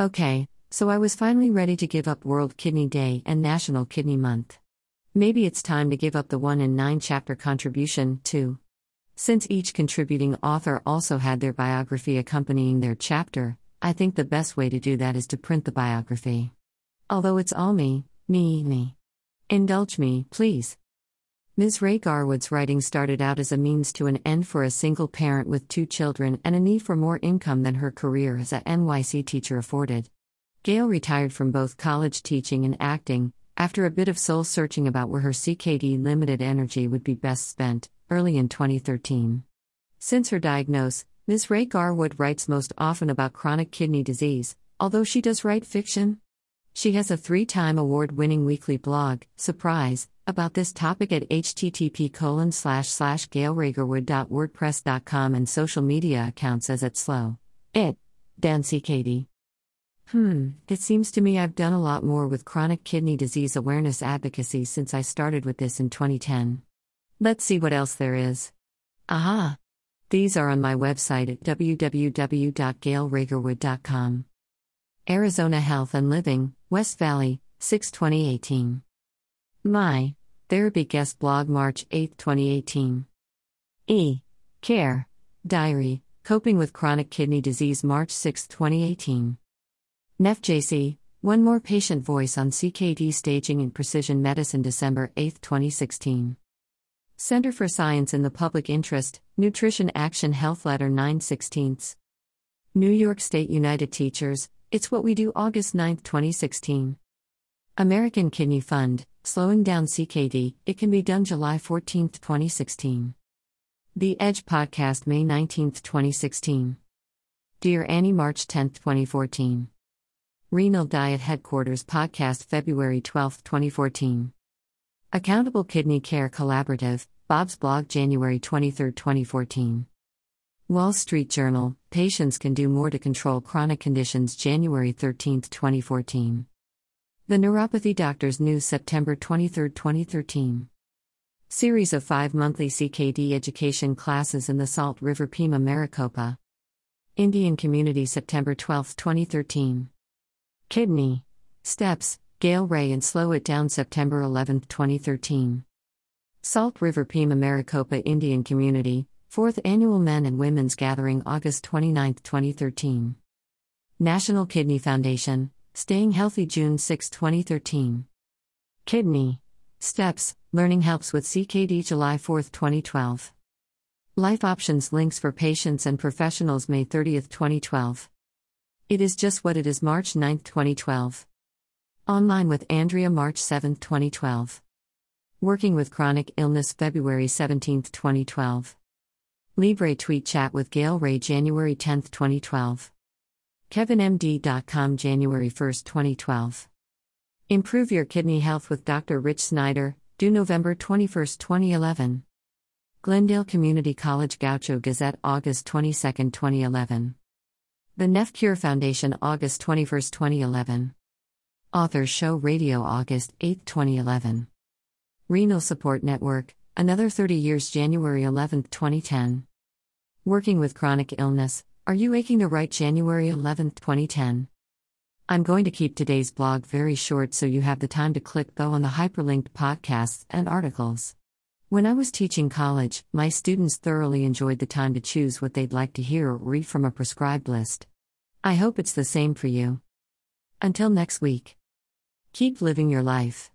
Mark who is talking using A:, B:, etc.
A: Okay, so I was finally ready to give up World Kidney Day and National Kidney Month. Maybe it's time to give up the 1 in 9 chapter contribution, too. Since each contributing author also had their biography accompanying their chapter, I think the best way to do that is to print the biography. Although it's all me, me, me. Indulge me, please. Ms. Rae Garwood's writing started out as a means to an end for a single parent with two children and a need for more income than her career as a NYC teacher afforded. Gail retired from both college teaching and acting, after a bit of soul searching about where her CKD limited energy would be best spent, early in 2013. Since her diagnosis, Ms. Ray Garwood writes most often about chronic kidney disease, although she does write fiction. She has a three time award winning weekly blog, Surprise, about this topic at http colon slash slash and social media accounts as at slow. It. Dan CKD. Hmm, it seems to me I've done a lot more with chronic kidney disease awareness advocacy since I started with this in 2010. Let's see what else there is. Aha! These are on my website at www.gailraegarwood.com. Arizona Health and Living, West Valley, 6 2018. My Therapy Guest Blog, March 8, 2018. E. Care. Diary, Coping with Chronic Kidney Disease, March 6, 2018. NephJC, One More Patient Voice on CKD Staging in Precision Medicine, December 8, 2016. Center for Science in the Public Interest, Nutrition Action Health Letter 9 16. New York State United Teachers, It's What We Do, August 9, 2016. American Kidney Fund, Slowing Down CKD, It Can Be Done, July 14, 2016. The Edge Podcast, May 19, 2016. Dear Annie, March 10, 2014. Renal Diet Headquarters Podcast, February 12, 2014. Accountable Kidney Care Collaborative, Bob's blog, January 23, 2014. Wall Street Journal Patients Can Do More to Control Chronic Conditions, January 13, 2014. The Neuropathy Doctors News, September 23, 2013. Series of five monthly CKD education classes in the Salt River Pima Maricopa. Indian Community, September 12, 2013. Kidney. Steps, Gail Rae and Slow It Down September 11, 2013. Salt River Pima Maricopa Indian Community, 4th Annual Men and Women's Gathering August 29, 2013. National Kidney Foundation, Staying Healthy June 6, 2013. Kidney. Steps, Learning Helps with CKD July 4, 2012. Life Options Links for Patients and Professionals May 30, 2012. It is just what it is March 9, 2012. Online with Andrea March 7, 2012. Working with chronic illness February 17, 2012. Libre tweet chat with Gail Rae January 10, 2012. KevinMD.com January 1, 2012. Improve your kidney health with Dr. Rich Snyder, due November 21, 2011. Glendale Community College Gaucho Gazette August 22, 2011. The NephCure Foundation, August 21, 2011. Authors Show Radio, August 8, 2011. Renal Support Network, Another 30 Years, January 11, 2010. Working with Chronic Illness, Are You Aching to Write, January 11, 2010. I'm going to keep today's blog very short so you have the time to click go on the hyperlinked podcasts and articles. When I was teaching college, my students thoroughly enjoyed the time to choose what they'd like to hear or read from a prescribed list. I hope it's the same for you. Until next week, keep living your life.